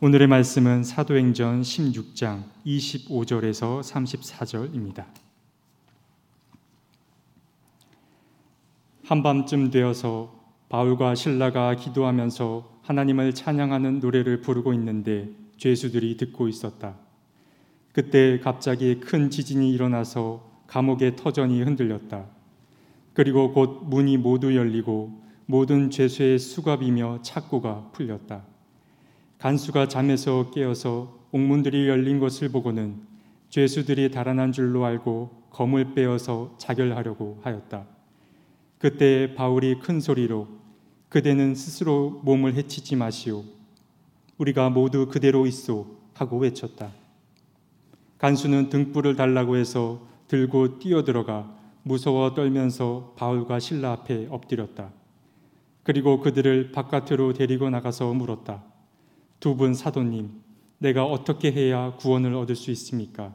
오늘의 말씀은 사도행전 16장 25절에서 34절입니다. 한밤쯤 되어서 바울과 신라가 기도하면서 하나님을 찬양하는 노래를 부르고 있는데 죄수들이 듣고 있었다. 그때 갑자기 큰 지진이 일어나서 감옥의 터전이 흔들렸다. 그리고 곧 문이 모두 열리고 모든 죄수의 수갑이며 착고가 풀렸다. 간수가 잠에서 깨어서 옥문들이 열린 것을 보고는 죄수들이 달아난 줄로 알고 검을 빼어서 자결하려고 하였다. 그때 바울이 큰 소리로 그대는 스스로 몸을 해치지 마시오. 우리가 모두 그대로 있소 하고 외쳤다. 간수는 등불을 달라고 해서 들고 뛰어들어가 무서워 떨면서 바울과 신라 앞에 엎드렸다. 그리고 그들을 바깥으로 데리고 나가서 물었다. 두 분 사도님, 내가 어떻게 해야 구원을 얻을 수 있습니까?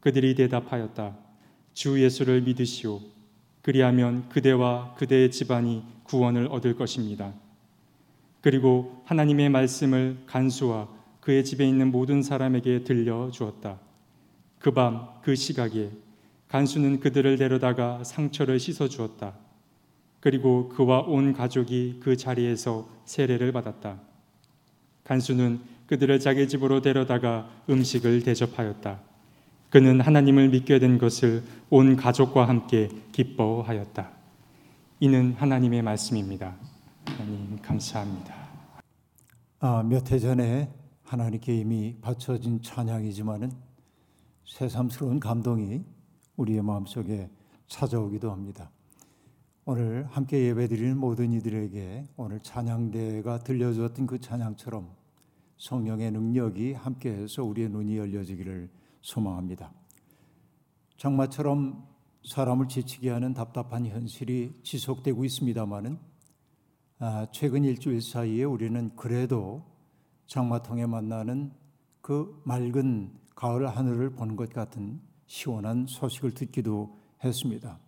그들이 대답하였다. 주 예수를 믿으시오. 그리하면 그대와 그대의 집안이 구원을 얻을 것입니다. 그리고 하나님의 말씀을 간수와 그의 집에 있는 모든 사람에게 들려 주었다. 그 밤, 그 시각에 간수는 그들을 데려다가 상처를 씻어 주었다. 그리고 그와 온 가족이 그 자리에서 세례를 받았다. 간수는 그들을 자기 집으로 데려다가 음식을 대접하였다. 그는 하나님을 믿게 된 것을 온 가족과 함께 기뻐하였다. 이는 하나님의 말씀입니다. 하나님 감사합니다. 아, 몇 해 전에 하나님께 이미 바쳐진 찬양이지만은 새삼스러운 감동이 우리의 마음속에 찾아오기도 합니다. 오늘 함께 예배드리는 모든 이들에게 오늘 찬양대가 들려주었던 그 찬양처럼 성령의 능력이 함께해서 우리의 눈이 열려지기를 소망합니다. 장마처럼 사람을 지치게 하는 답답한 현실이 지속되고 있습니다만은 아, 최근 일주일 사이에 우리는 그래도 장마통에 만나는 그 맑은 가을 하늘을 보는 것 같은 시원한 소식을 듣기도 했습니다.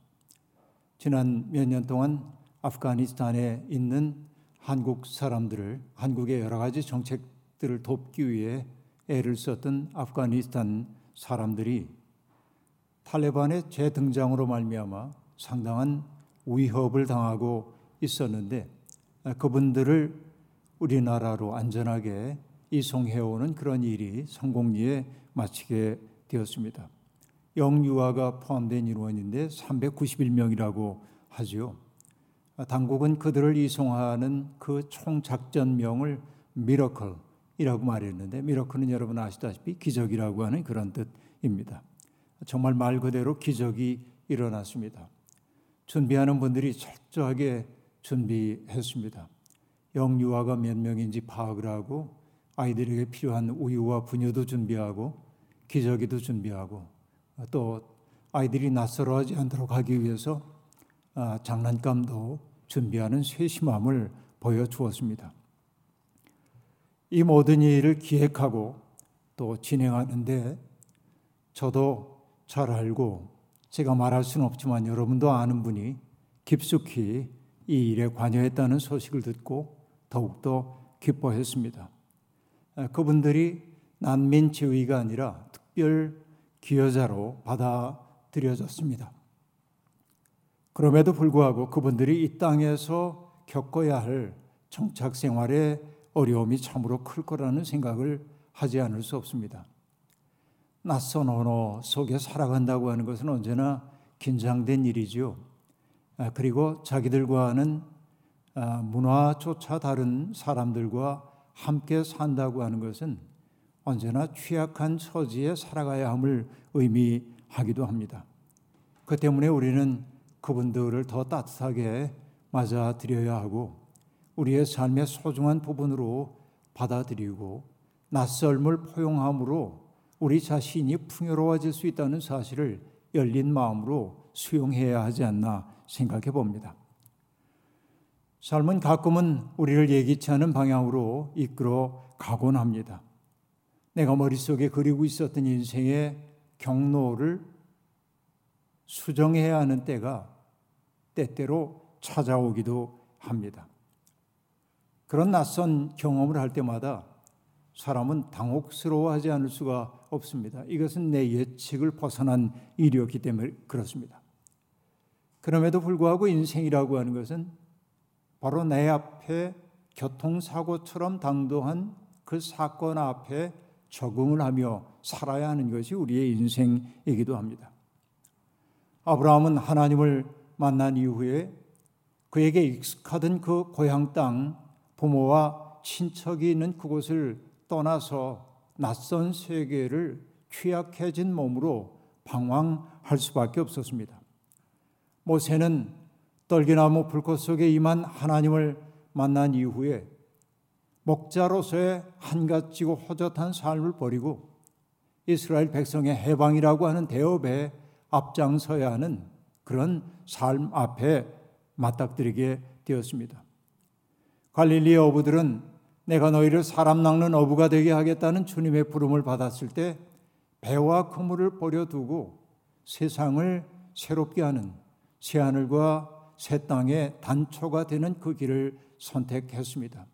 지난 몇 년 동안 아프가니스탄에 있는 한국 사람들을 한국의 여러 가지 정책들을 돕기 위해 애를 썼던 아프가니스탄 사람들이 탈레반의 재등장으로 말미암아 상당한 위협을 당하고 있었는데 그분들을 우리나라로 안전하게 이송해오는 그런 일이 성공리에 마치게 되었습니다. 영유아가 포함된 인원인데 391명이라고 하지요. 당국은 그들을 이송하는 그 총작전명을 미러클이라고 말했는데 미러클은 여러분 아시다시피 기적이라고 하는 그런 뜻입니다. 정말 말 그대로 기적이 일어났습니다. 준비하는 분들이 철저하게 준비했습니다. 영유아가 몇 명인지 파악을 하고 아이들에게 필요한 우유와 분유도 준비하고 기저귀도 준비하고 또 아이들이 낯설어하지 않도록 하기 위해서 아, 장난감도 준비하는 세심함을 보여주었습니다. 이 모든 일을 기획하고 또 진행하는데 저도 잘 알고 제가 말할 수는 없지만 여러분도 아는 분이 깊숙이 이 일에 관여했다는 소식을 듣고 더욱더 기뻐했습니다. 아, 그분들이 난민 지위가 아니라 특별 기여자로 받아들여졌습니다. 그럼에도 불구하고 그분들이 이 땅에서 겪어야 할 정착 생활의 어려움이 참으로 클 거라는 생각을 하지 않을 수 없습니다. 낯선 언어 속에 살아간다고 하는 것은 언제나 긴장된 일이지요. 아, 그리고 자기들과는 아, 문화조차 다른 사람들과 함께 산다고 하는 것은 언제나 취약한 처지에 살아가야 함을 의미하기도 합니다. 그 때문에 우리는 그분들을 더 따뜻하게 맞아들여야 하고 우리의 삶의 소중한 부분으로 받아들이고 낯설물 포용함으로 우리 자신이 풍요로워질 수 있다는 사실을 열린 마음으로 수용해야 하지 않나 생각해 봅니다. 삶은 가끔은 우리를 예기치 않은 방향으로 이끌어 가곤 합니다. 내가 머릿속에 그리고 있었던 인생의 경로를 수정해야 하는 때가 때때로 찾아오기도 합니다. 그런 낯선 경험을 할 때마다 사람은 당혹스러워하지 않을 수가 없습니다. 이것은 내 예측을 벗어난 일이었기 때문에 그렇습니다. 그럼에도 불구하고 인생이라고 하는 것은 바로 내 앞에 교통사고처럼 당도한 그 사건 앞에 적응을 하며 살아야 하는 것이 우리의 인생이기도 합니다. 아브라함은 하나님을 만난 이후에 그에게 익숙하던 그 고향 땅, 부모와 친척이 있는 그곳을 떠나서 낯선 세계를 취약해진 몸으로 방황할 수밖에 없었습니다. 모세는 떨기나무 불꽃 속에 임한 하나님을 만난 이후에 목자로서의 한가지고 허젓한 삶을 버리고 이스라엘 백성의 해방이라고 하는 대업에 앞장서야 하는 그런 삶 앞에 맞닥뜨리게 되었습니다. 갈릴리의 어부들은 내가 너희를 사람 낚는 어부가 되게 하겠다는 주님의 부름을 받았을 때 배와 그물을 버려두고 세상을 새롭게 하는 새하늘과 새 땅의 단초가 되는 그 길을 선택했습니다.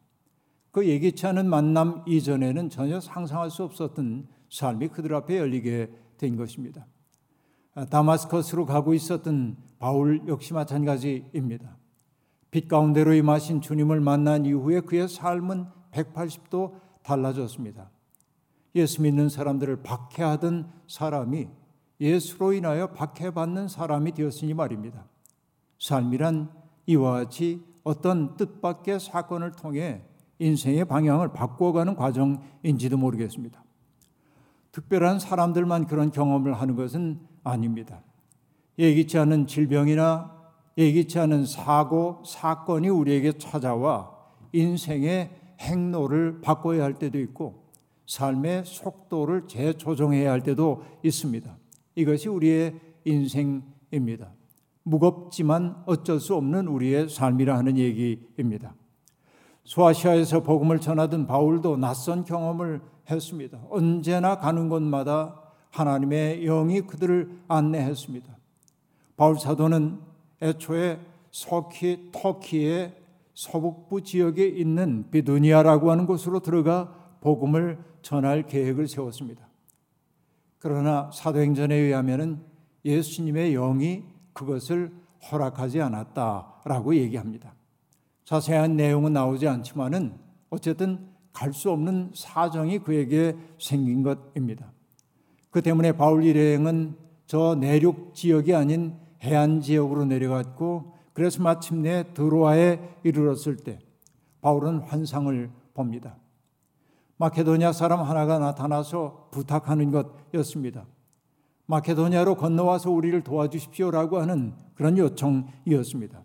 그 예기치 않은 만남 이전에는 전혀 상상할 수 없었던 삶이 그들 앞에 열리게 된 것입니다. 다마스커스로 가고 있었던 바울 역시 마찬가지입니다. 빛 가운데로 임하신 주님을 만난 이후에 그의 삶은 180도 달라졌습니다. 예수 믿는 사람들을 박해하던 사람이 예수로 인하여 박해받는 사람이 되었으니 말입니다. 삶이란 이와 같이 어떤 뜻밖의 사건을 통해 인생의 방향을 바꿔가는 과정인지도 모르겠습니다. 특별한 사람들만 그런 경험을 하는 것은 아닙니다. 예기치 않은 질병이나 예기치 않은 사고, 사건이 우리에게 찾아와 인생의 행로를 바꿔야 할 때도 있고 삶의 속도를 재조정해야 할 때도 있습니다. 이것이 우리의 인생입니다. 무겁지만 어쩔 수 없는 우리의 삶이라 하는 얘기입니다. 소아시아에서 복음을 전하던 바울도 낯선 경험을 했습니다. 언제나 가는 곳마다 하나님의 영이 그들을 안내했습니다. 바울 사도는 애초에 서키 터키의 서북부 지역에 있는 비두니아라고 하는 곳으로 들어가 복음을 전할 계획을 세웠습니다. 그러나 사도행전에 의하면은 예수님의 영이 그것을 허락하지 않았다라고 얘기합니다. 자세한 내용은 나오지 않지만은 어쨌든 갈 수 없는 사정이 그에게 생긴 것입니다. 그 때문에 바울 일행은 저 내륙 지역이 아닌 해안 지역으로 내려갔고 그래서 마침내 드로아에 이르렀을 때 바울은 환상을 봅니다. 마케도니아 사람 하나가 나타나서 부탁하는 것이었습니다. 마케도니아로 건너와서 우리를 도와주십시오라고 하는 그런 요청이었습니다.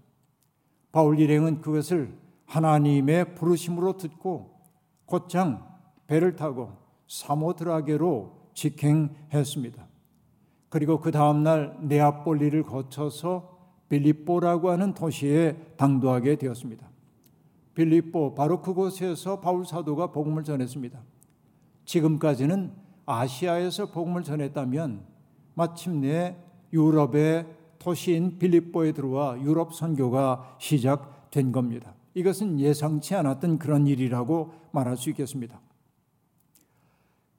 바울 일행은 그것을 하나님의 부르심으로 듣고 곧장 배를 타고 사모드라게로 직행했습니다. 그리고 그 다음 날 네아폴리를 거쳐서 빌립보라고 하는 도시에 당도하게 되었습니다. 빌립보 바로 그곳에서 바울 사도가 복음을 전했습니다. 지금까지는 아시아에서 복음을 전했다면 마침내 유럽의 도시인 빌립보에 들어와 유럽 선교가 시작된 겁니다. 이것은 예상치 않았던 그런 일이라고 말할 수 있겠습니다.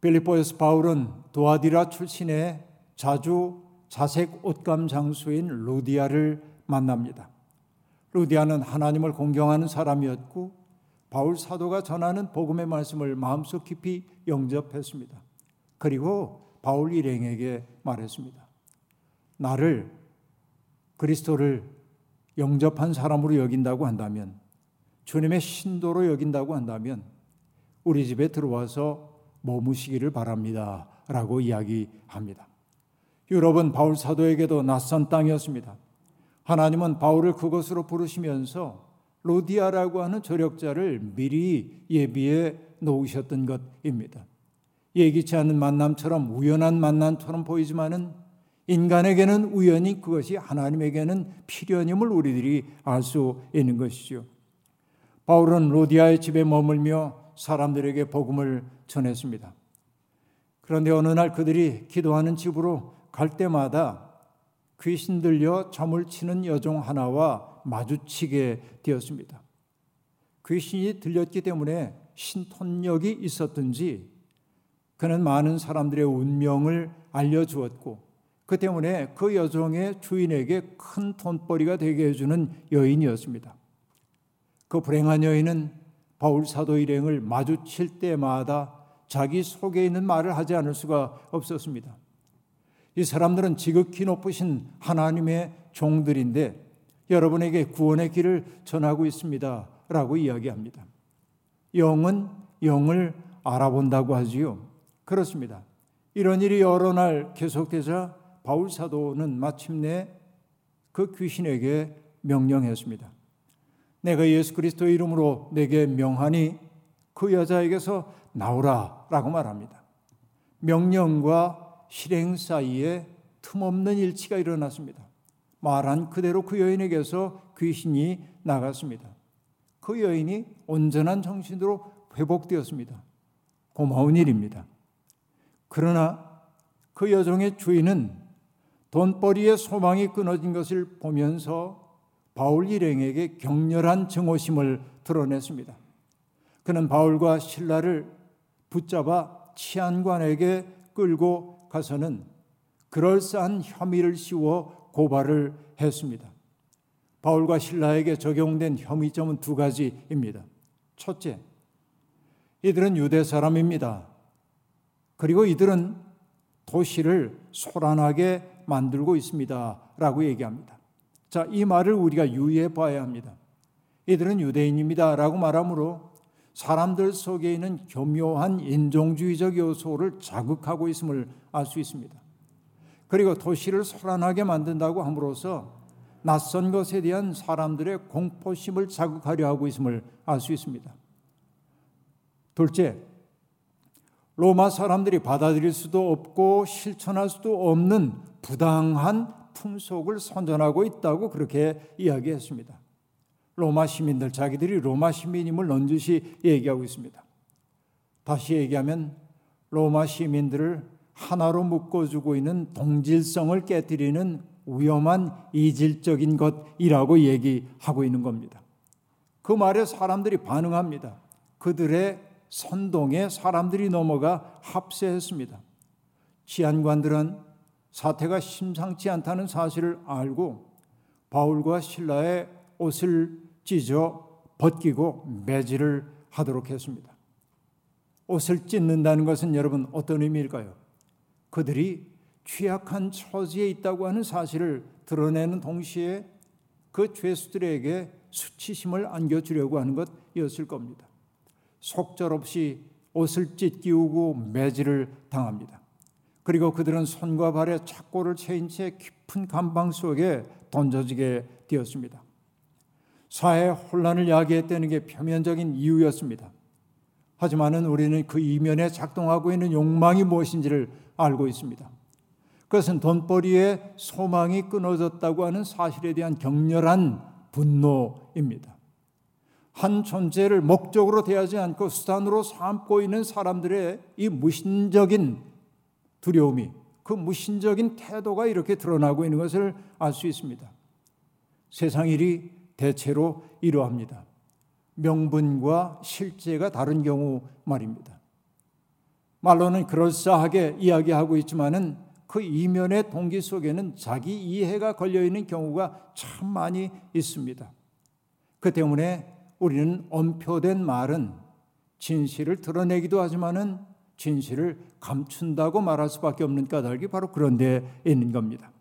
빌립보에서 바울은 도아디라 출신의 자주 자색 옷감 장수인 루디아를 만납니다. 루디아는 하나님을 공경하는 사람이었고 바울 사도가 전하는 복음의 말씀을 마음속 깊이 영접했습니다. 그리고 바울 일행에게 말했습니다. 나를 그리스도를 영접한 사람으로 여긴다고 한다면 주님의 신도로 여긴다고 한다면 우리 집에 들어와서 머무시기를 바랍니다. 라고 이야기합니다. 유럽은 바울 사도에게도 낯선 땅이었습니다. 하나님은 바울을 그곳으로 부르시면서 로디아라고 하는 조력자를 미리 예비해 놓으셨던 것입니다. 예기치 않은 만남처럼 우연한 만남처럼 보이지만은 인간에게는 우연히 그것이 하나님에게는 필연임을 우리들이 알 수 있는 것이죠. 바울은 로디아의 집에 머물며 사람들에게 복음을 전했습니다. 그런데 어느 날 그들이 기도하는 집으로 갈 때마다 귀신 들려 점을 치는 여종 하나와 마주치게 되었습니다. 귀신이 들렸기 때문에 신통력이 있었든지 그는 많은 사람들의 운명을 알려주었고 그 때문에 그 여종의 주인에게 큰 돈벌이가 되게 해주는 여인이었습니다. 그 불행한 여인은 바울 사도 일행을 마주칠 때마다 자기 속에 있는 말을 하지 않을 수가 없었습니다. 이 사람들은 지극히 높으신 하나님의 종들인데 여러분에게 구원의 길을 전하고 있습니다. 라고 이야기합니다. 영은 영을 알아본다고 하지요. 그렇습니다. 이런 일이 여러 날 계속되자 바울 사도는 마침내 그 귀신에게 명령했습니다. 내가 예수 그리스도의 이름으로 내게 명하니 그 여자에게서 나오라라고 말합니다. 명령과 실행 사이에 틈없는 일치가 일어났습니다. 말한 그대로 그 여인에게서 귀신이 나갔습니다. 그 여인이 온전한 정신으로 회복되었습니다. 고마운 일입니다. 그러나 그 여종의 주인은 돈벌이의 소망이 끊어진 것을 보면서 바울 일행에게 격렬한 증오심을 드러냈습니다. 그는 바울과 신라를 붙잡아 치안관에게 끌고 가서는 그럴싸한 혐의를 씌워 고발을 했습니다. 바울과 신라에게 적용된 혐의점은 두 가지입니다. 첫째, 이들은 유대 사람입니다. 그리고 이들은 도시를 소란하게 만들고 있습니다. 라고 얘기합니다. 자, 이 말을 우리가 유의해 봐야 합니다. 이들은 유대인입니다. 라고 말하므로 사람들 속에 있는 교묘한 인종주의적 요소를 자극하고 있음을 알 수 있습니다. 그리고 도시를 소란하게 만든다고 함으로써 낯선 것에 대한 사람들의 공포심을 자극하려 하고 있음을 알 수 있습니다. 둘째, 로마 사람들이 받아들일 수도 없고 실천할 수도 없는 부당한 풍속을 선전하고 있다고 그렇게 이야기했습니다. 로마 시민들 자기들이 로마 시민임을 넌지시 얘기하고 있습니다. 다시 얘기하면 로마 시민들을 하나로 묶어주고 있는 동질성을 깨뜨리는 위험한 이질적인 것이라고 얘기하고 있는 겁니다. 그 말에 사람들이 반응합니다. 그들의 선동에 사람들이 넘어가 합세했습니다. 치안관들은 사태가 심상치 않다는 사실을 알고 바울과 신라의 옷을 찢어 벗기고 매질을 하도록 했습니다. 옷을 찢는다는 것은 여러분 어떤 의미일까요? 그들이 취약한 처지에 있다고 하는 사실을 드러내는 동시에 그 죄수들에게 수치심을 안겨주려고 하는 것이었을 겁니다. 속절없이 옷을 찢기우고 매질을 당합니다. 그리고 그들은 손과 발에 착고를 채인 채 깊은 감방 속에 던져지게 되었습니다. 사회 혼란을 야기했다는 게 표면적인 이유였습니다. 하지만은 우리는 그 이면에 작동하고 있는 욕망이 무엇인지를 알고 있습니다. 그것은 돈벌이의 소망이 끊어졌다고 하는 사실에 대한 격렬한 분노입니다. 한 존재를 목적으로 대하지 않고 수단으로 삼고 있는 사람들의 이 무신적인 두려움이 그 무신적인 태도가 이렇게 드러나고 있는 것을 알 수 있습니다. 세상 일이 대체로 이러합니다. 명분과 실제가 다른 경우 말입니다. 말로는 그럴싸하게 이야기하고 있지만은 그 이면의 동기 속에는 자기 이해가 걸려 있는 경우가 참 많이 있습니다. 그 때문에 우리는 엄표된 말은 진실을 드러내기도 하지만은 진실을 감춘다고 말할 수밖에 없는 까닭이 바로 그런 데 있는 겁니다.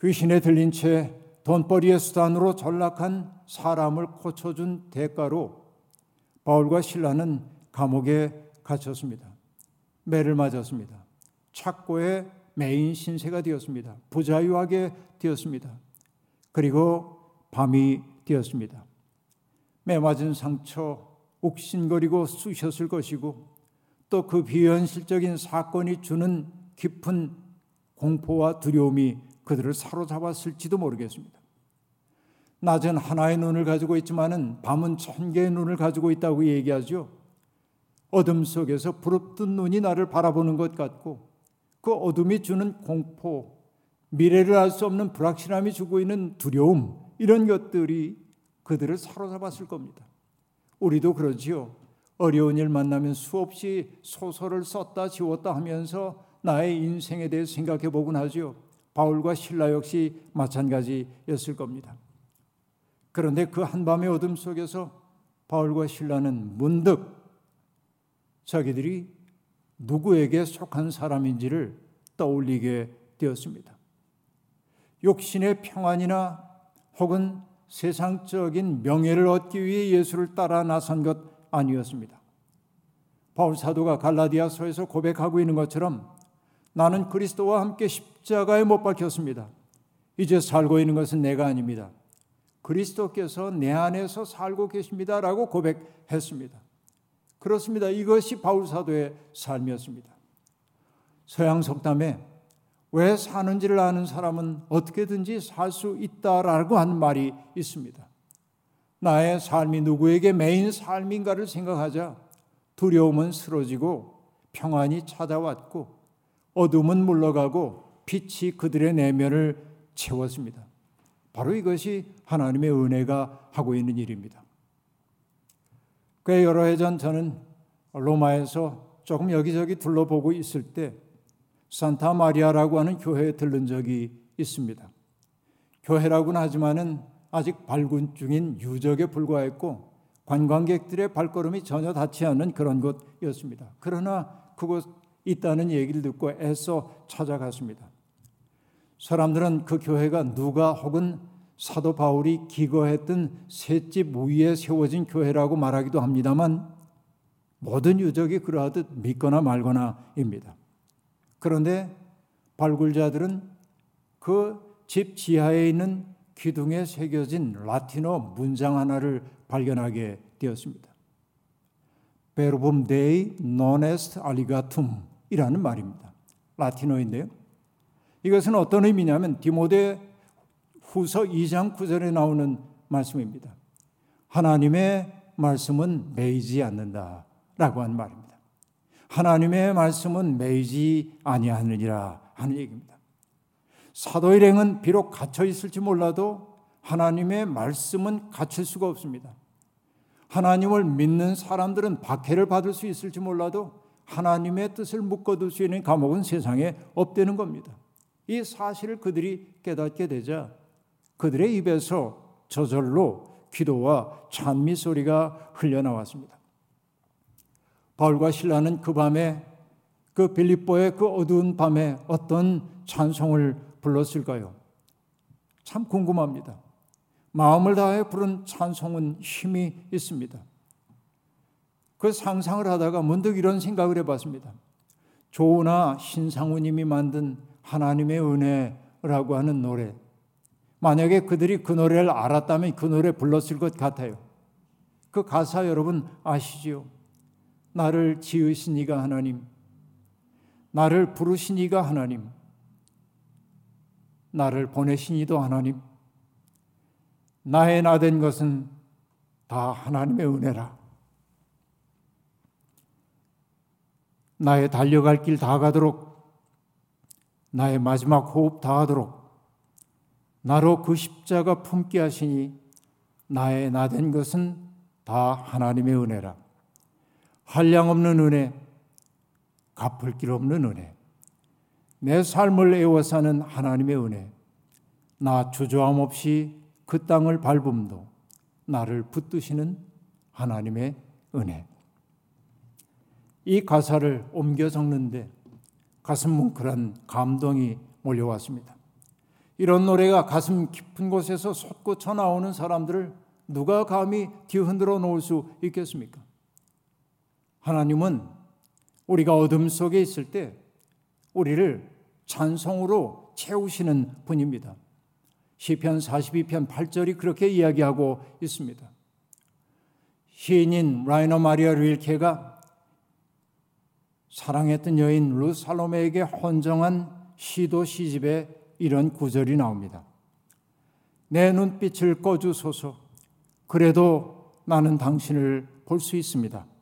귀신에 들린 채 돈벌이의 수단으로 전락한 사람을 고쳐준 대가로 바울과 신라는 감옥에 갇혔습니다. 매를 맞았습니다. 착고의 메인 신세가 되었습니다. 부자유하게 되었습니다. 그리고 밤이 되었습니다. 매 맞은 상처 옥신거리고 쑤셨을 것이고 또 그 비현실적인 사건이 주는 깊은 공포와 두려움이 그들을 사로잡았을지도 모르겠습니다. 낮은 하나의 눈을 가지고 있지만은 밤은 천 개의 눈을 가지고 있다고 얘기하죠. 어둠 속에서 부릅뜬 눈이 나를 바라보는 것 같고 그 어둠이 주는 공포, 미래를 알 수 없는 불확실함이 주고 있는 두려움 이런 것들이 그들을 사로잡았을 겁니다. 우리도 그러지요. 어려운 일 만나면 수없이 소설을 썼다 지웠다 하면서 나의 인생에 대해 생각해 보곤 하죠. 바울과 신라 역시 마찬가지였을 겁니다. 그런데 그 한밤의 어둠 속에서 바울과 신라는 문득 자기들이 누구에게 속한 사람인지를 떠올리게 되었습니다. 욕신의 평안이나 혹은 세상적인 명예를 얻기 위해 예수를 따라 나선 것 아니었습니다. 바울 사도가 갈라디아서에서 고백하고 있는 것처럼 나는 그리스도와 함께 십자가에 못 박혔습니다. 이제 살고 있는 것은 내가 아닙니다. 그리스도께서 내 안에서 살고 계십니다라고 고백했습니다. 그렇습니다. 이것이 바울 사도의 삶이었습니다. 서양 속담에 왜 사는지를 아는 사람은 어떻게든지 살 수 있다라고 하는 말이 있습니다. 나의 삶이 누구에게 메인 삶인가를 생각하자 두려움은 쓰러지고 평안이 찾아왔고 어둠은 물러가고 빛이 그들의 내면을 채웠습니다. 바로 이것이 하나님의 은혜가 하고 있는 일입니다. 꽤 여러 해 전 저는 로마에서 조금 여기저기 둘러보고 있을 때 산타 마리아라고 하는 교회에 들른 적이 있습니다. 교회라고는 하지만은 아직 발굴 중인 유적에 불과했고 관광객들의 발걸음이 전혀 닿지 않는 그런 곳이었습니다. 그러나 그곳 있다는 얘기를 듣고 애써 찾아갔습니다. 사람들은 그 교회가 누가 혹은 사도 바울이 기거했던 셋집 위에 세워진 교회라고 말하기도 합니다만 모든 유적이 그러하듯 믿거나 말거나입니다. 그런데 발굴자들은 그 집 지하에 있는 기둥에 새겨진 라틴어 문장 하나를 발견하게 되었습니다. Verbum Dei non est alligatum 이라는 말입니다. 라틴어인데요. 이것은 어떤 의미냐면 디모데 후서 2장 9절에 나오는 말씀입니다. 하나님의 말씀은 매이지 않는다. 라고 한 말입니다. 하나님의 말씀은 매이지 아니하느니라 하는 얘기입니다. 사도 일행은 비록 갇혀 있을지 몰라도 하나님의 말씀은 갇힐 수가 없습니다. 하나님을 믿는 사람들은 박해를 받을 수 있을지 몰라도 하나님의 뜻을 묶어둘 수 있는 감옥은 세상에 없다는 겁니다. 이 사실을 그들이 깨닫게 되자 그들의 입에서 저절로 기도와 찬미 소리가 흘려나왔습니다. 바울과 신라는 그 밤에 그 빌립보의 그 어두운 밤에 어떤 찬송을 불렀을까요? 참 궁금합니다. 마음을 다해 부른 찬송은 힘이 있습니다. 그 상상을 하다가 문득 이런 생각을 해봤습니다. 조나 신상우님이 만든 하나님의 은혜라고 하는 노래. 만약에 그들이 그 노래를 알았다면 그 노래 불렀을 것 같아요. 그 가사 여러분 아시지요? 나를 지으신 이가 하나님, 나를 부르신 이가 하나님, 나를 보내신 이도 하나님, 나의 나 된 것은 다 하나님의 은혜라. 나의 달려갈 길 다 가도록 나의 마지막 호흡 다 하도록 나로 그 십자가 품게 하시니 나의 나 된 것은 다 하나님의 은혜라. 한량 없는 은혜, 갚을 길 없는 은혜. 내 삶을 애워 사는 하나님의 은혜. 나 주저함 없이 그 땅을 밟음도 나를 붙드시는 하나님의 은혜. 이 가사를 옮겨 적는데 가슴 뭉클한 감동이 몰려왔습니다. 이런 노래가 가슴 깊은 곳에서 솟구쳐 나오는 사람들을 누가 감히 뒤흔들어 놓을 수 있겠습니까? 하나님은 우리가 어둠 속에 있을 때 우리를 찬송으로 채우시는 분입니다. 시편 42편 8절이 그렇게 이야기하고 있습니다. 시인인 라이너 마리아 릴케가 사랑했던 여인 루 살로메에게 헌정한 시도 시집에 이런 구절이 나옵니다. 내 눈빛을 꺼주소서. 그래도 나는 당신을 볼 수 있습니다.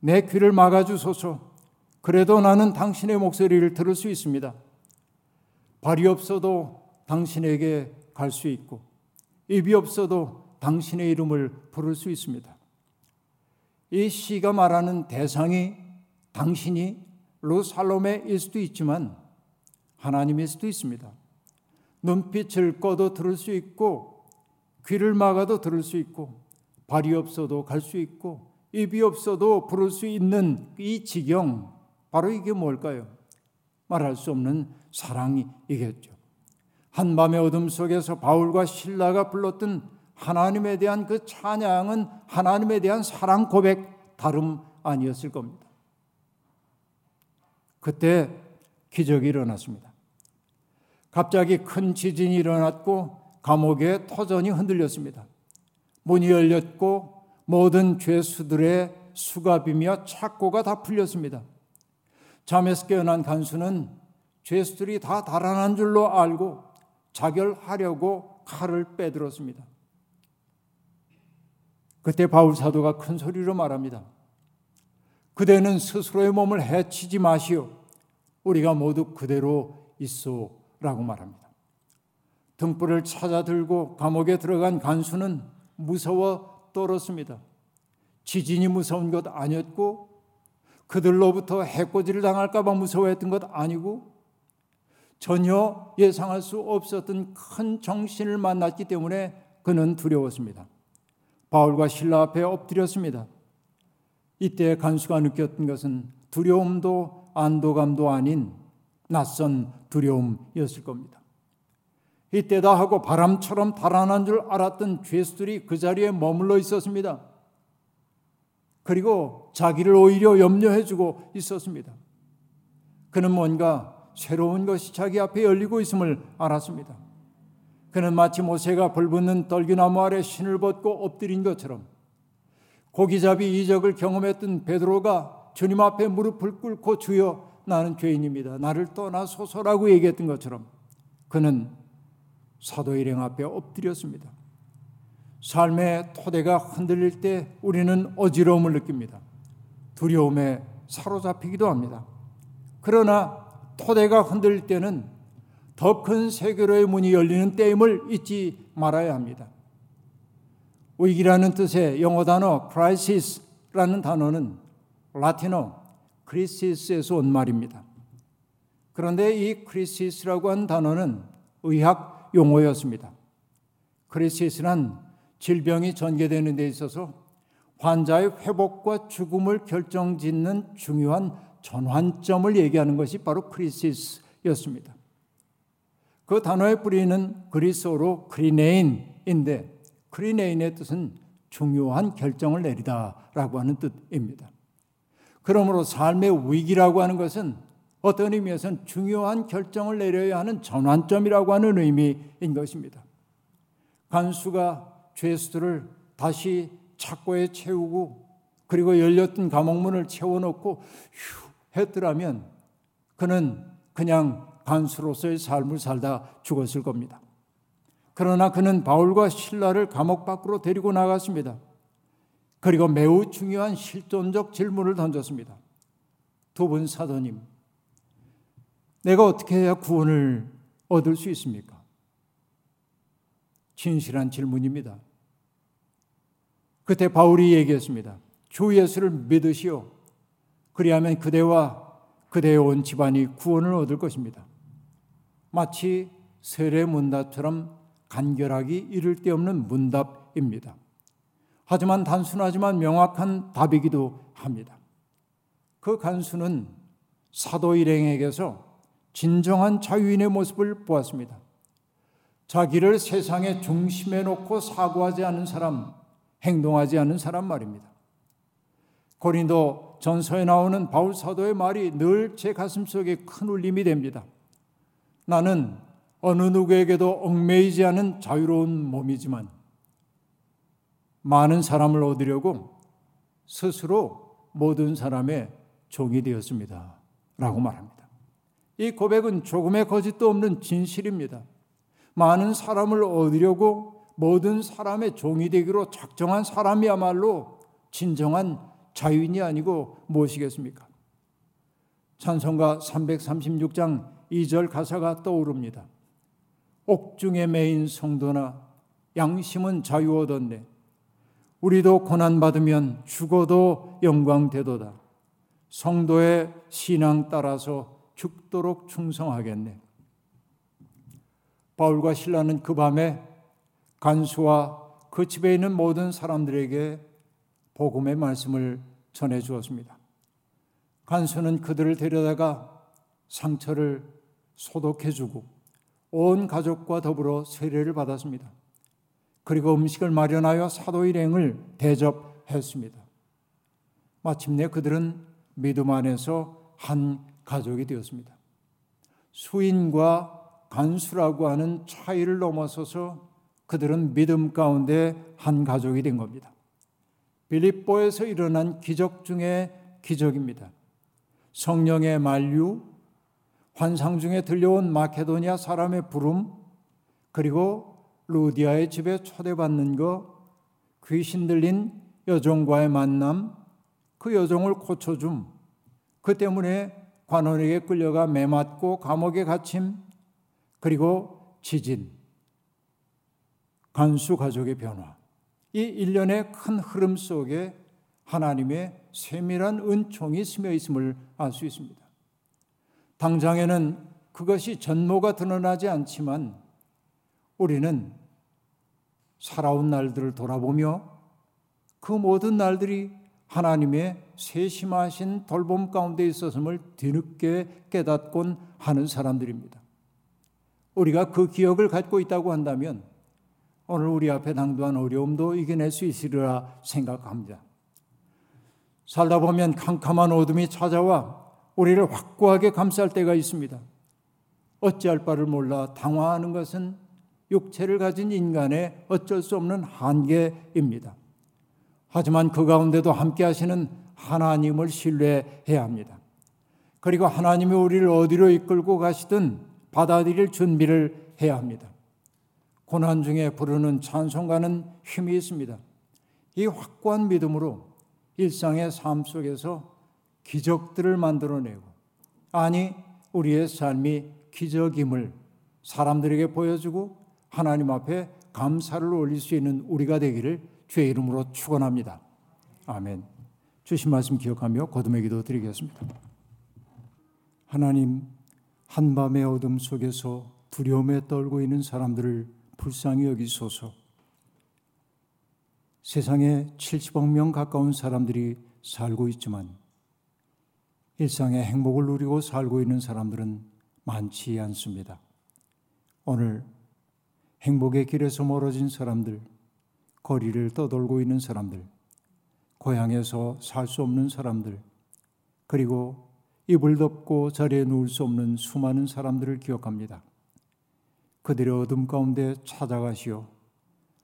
내 귀를 막아주소서. 그래도 나는 당신의 목소리를 들을 수 있습니다. 발이 없어도 당신에게 갈 수 있고, 입이 없어도 당신의 이름을 부를 수 있습니다. 이 시가 말하는 대상이 당신이 루살롬에일 수도 있지만 하나님일 수도 있습니다. 눈빛을 꺼도 들을 수 있고 귀를 막아도 들을 수 있고 발이 없어도 갈 수 있고 입이 없어도 부를 수 있는 이 지경 바로 이게 뭘까요? 말할 수 없는 사랑이겠죠. 한밤의 어둠 속에서 바울과 신라가 불렀던 하나님에 대한 그 찬양은 하나님에 대한 사랑 고백 다름 아니었을 겁니다. 그때 기적이 일어났습니다. 갑자기 큰 지진이 일어났고 감옥의 터전이 흔들렸습니다. 문이 열렸고 모든 죄수들의 수갑이며 착고가 다 풀렸습니다. 잠에서 깨어난 간수는 죄수들이 다 달아난 줄로 알고 자결하려고 칼을 빼들었습니다. 그때 바울 사도가 큰 소리로 말합니다. 그대는 스스로의 몸을 해치지 마시오. 우리가 모두 그대로 있소라고 말합니다. 등불을 찾아 들고 감옥에 들어간 간수는 무서워 떨었습니다. 지진이 무서운 것 아니었고 그들로부터 해코지를 당할까봐 무서워했던 것 아니고 전혀 예상할 수 없었던 큰 정신을 만났기 때문에 그는 두려웠습니다. 바울과 신라 앞에 엎드렸습니다. 이때 간수가 느꼈던 것은 두려움도 안도감도 아닌 낯선 두려움이었을 겁니다. 이때다 하고 바람처럼 달아난 줄 알았던 죄수들이 그 자리에 머물러 있었습니다. 그리고 자기를 오히려 염려해주고 있었습니다. 그는 뭔가 새로운 것이 자기 앞에 열리고 있음을 알았습니다. 그는 마치 모세가 불붙는 떨기나무 아래 신을 벗고 엎드린 것처럼 고기잡이 이적을 경험했던 베드로가 주님 앞에 무릎을 꿇고 주여 나는 죄인입니다. 나를 떠나소서라고 얘기했던 것처럼 그는 사도 일행 앞에 엎드렸습니다. 삶의 토대가 흔들릴 때 우리는 어지러움을 느낍니다. 두려움에 사로잡히기도 합니다. 그러나 토대가 흔들릴 때는 더 큰 세계로의 문이 열리는 때임을 잊지 말아야 합니다. 위기라는 뜻의 영어 단어 crisis라는 단어는 라틴어 crisis에서 온 말입니다. 그런데 이 crisis라고 한 단어는 의학 용어였습니다. crisis란 질병이 전개되는 데 있어서 환자의 회복과 죽음을 결정짓는 중요한 전환점을 얘기하는 것이 바로 크리시스였습니다. 그 단어의 뿌리는 그리스어로 크리네인인데 크리네인의 뜻은 중요한 결정을 내리다라고 하는 뜻입니다. 그러므로 삶의 위기라고 하는 것은 어떤 의미에서는 중요한 결정을 내려야 하는 전환점이라고 하는 의미인 것입니다. 간수가 죄수들을 다시 착고에 채우고 그리고 열렸던 감옥문을 채워놓고 휴 했더라면 그는 그냥 간수로서의 삶을 살다 죽었을 겁니다. 그러나 그는 바울과 신라를 감옥 밖으로 데리고 나갔습니다. 그리고 매우 중요한 실존적 질문을 던졌습니다. 두 분 사도님, 내가 어떻게 해야 구원을 얻을 수 있습니까? 진실한 질문입니다. 그때 바울이 얘기했습니다. 주 예수를 믿으시오. 그리하면 그대와 그대의 온 집안이 구원을 얻을 것입니다. 마치 세례 문답처럼 간결하기 이를 데 없는 문답입니다. 하지만 단순하지만 명확한 답이기도 합니다. 그 간수는 사도 일행에게서 진정한 자유인의 모습을 보았습니다. 자기를 세상의 중심에 놓고 사고하지 않은 사람, 행동하지 않은 사람 말입니다. 고린도 전서에 나오는 바울 사도의 말이 늘 제 가슴 속에 큰 울림이 됩니다. 나는 어느 누구에게도 얽매이지 않은 자유로운 몸이지만 많은 사람을 얻으려고 스스로 모든 사람의 종이 되었습니다. 라고 말합니다. 이 고백은 조금의 거짓도 없는 진실입니다. 많은 사람을 얻으려고 모든 사람의 종이 되기로 작정한 사람이야말로 진정한 자유인이 아니고 무엇이겠습니까? 찬송가 336장 2절 가사가 떠오릅니다. 옥중에 매인 성도나 양심은 자유 얻었네. 우리도 고난받으면 죽어도 영광 되도다. 성도의 신앙 따라서 죽도록 충성하겠네. 바울과 신라는 그 밤에 간수와 그 집에 있는 모든 사람들에게 복음의 말씀을 전해 주었습니다. 간수는 그들을 데려다가 상처를 소독해 주고 온 가족과 더불어 세례를 받았습니다. 그리고 음식을 마련하여 사도 일행을 대접했습니다. 마침내 그들은 믿음 안에서 한 가족이 되었습니다. 수인과 간수라고 하는 차이를 넘어서서 그들은 믿음 가운데 한 가족이 된 겁니다. 빌립보에서 일어난 기적 중에 기적입니다. 성령의 만류, 환상 중에 들려온 마케도니아 사람의 부름, 그리고 루디아의 집에 초대받는 것, 귀신 들린 여종과의 만남, 그 여종을 고쳐줌, 그 때문에 관원에게 끌려가 매맞고 감옥에 갇힘, 그리고 지진, 간수 가족의 변화. 이 일련의 큰 흐름 속에 하나님의 세밀한 은총이 스며 있음을 알 수 있습니다. 당장에는 그것이 전모가 드러나지 않지만 우리는 살아온 날들을 돌아보며 그 모든 날들이 하나님의 세심하신 돌봄 가운데 있었음을 뒤늦게 깨닫곤 하는 사람들입니다. 우리가 그 기억을 갖고 있다고 한다면 오늘 우리 앞에 당도한 어려움도 이겨낼 수 있으리라 생각합니다. 살다 보면 캄캄한 어둠이 찾아와 우리를 확고하게 감쌀 때가 있습니다. 어찌할 바를 몰라 당황하는 것은 육체를 가진 인간의 어쩔 수 없는 한계입니다. 하지만 그 가운데도 함께 하시는 하나님을 신뢰해야 합니다. 그리고 하나님이 우리를 어디로 이끌고 가시든 받아들일 준비를 해야 합니다. 고난 중에 부르는 찬송가는 힘이 있습니다. 이 확고한 믿음으로 일상의 삶 속에서 기적들을 만들어내고 아니 우리의 삶이 기적임을 사람들에게 보여주고 하나님 앞에 감사를 올릴 수 있는 우리가 되기를 주의 이름으로 축원합니다. 아멘. 주신 말씀 기억하며 거듭의 기도 드리겠습니다. 하나님 한밤의 어둠 속에서 두려움에 떨고 있는 사람들을 불쌍히 여기소서. 세상에 70억 명 가까운 사람들이 살고 있지만 일상의 행복을 누리고 살고 있는 사람들은 많지 않습니다. 오늘 행복의 길에서 멀어진 사람들, 거리를 떠돌고 있는 사람들, 고향에서 살 수 없는 사람들, 그리고 이불 덮고 자리에 누울 수 없는 수많은 사람들을 기억합니다. 그들의 어둠 가운데 찾아가시어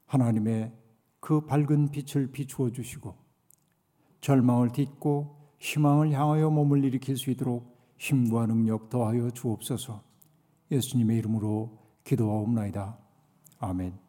하나님의 그 밝은 빛을 비추어 주시고 절망을 딛고 희망을 향하여 몸을 일으킬 수 있도록 힘과 능력 더하여 주옵소서 예수님의 이름으로 기도하옵나이다. 아멘.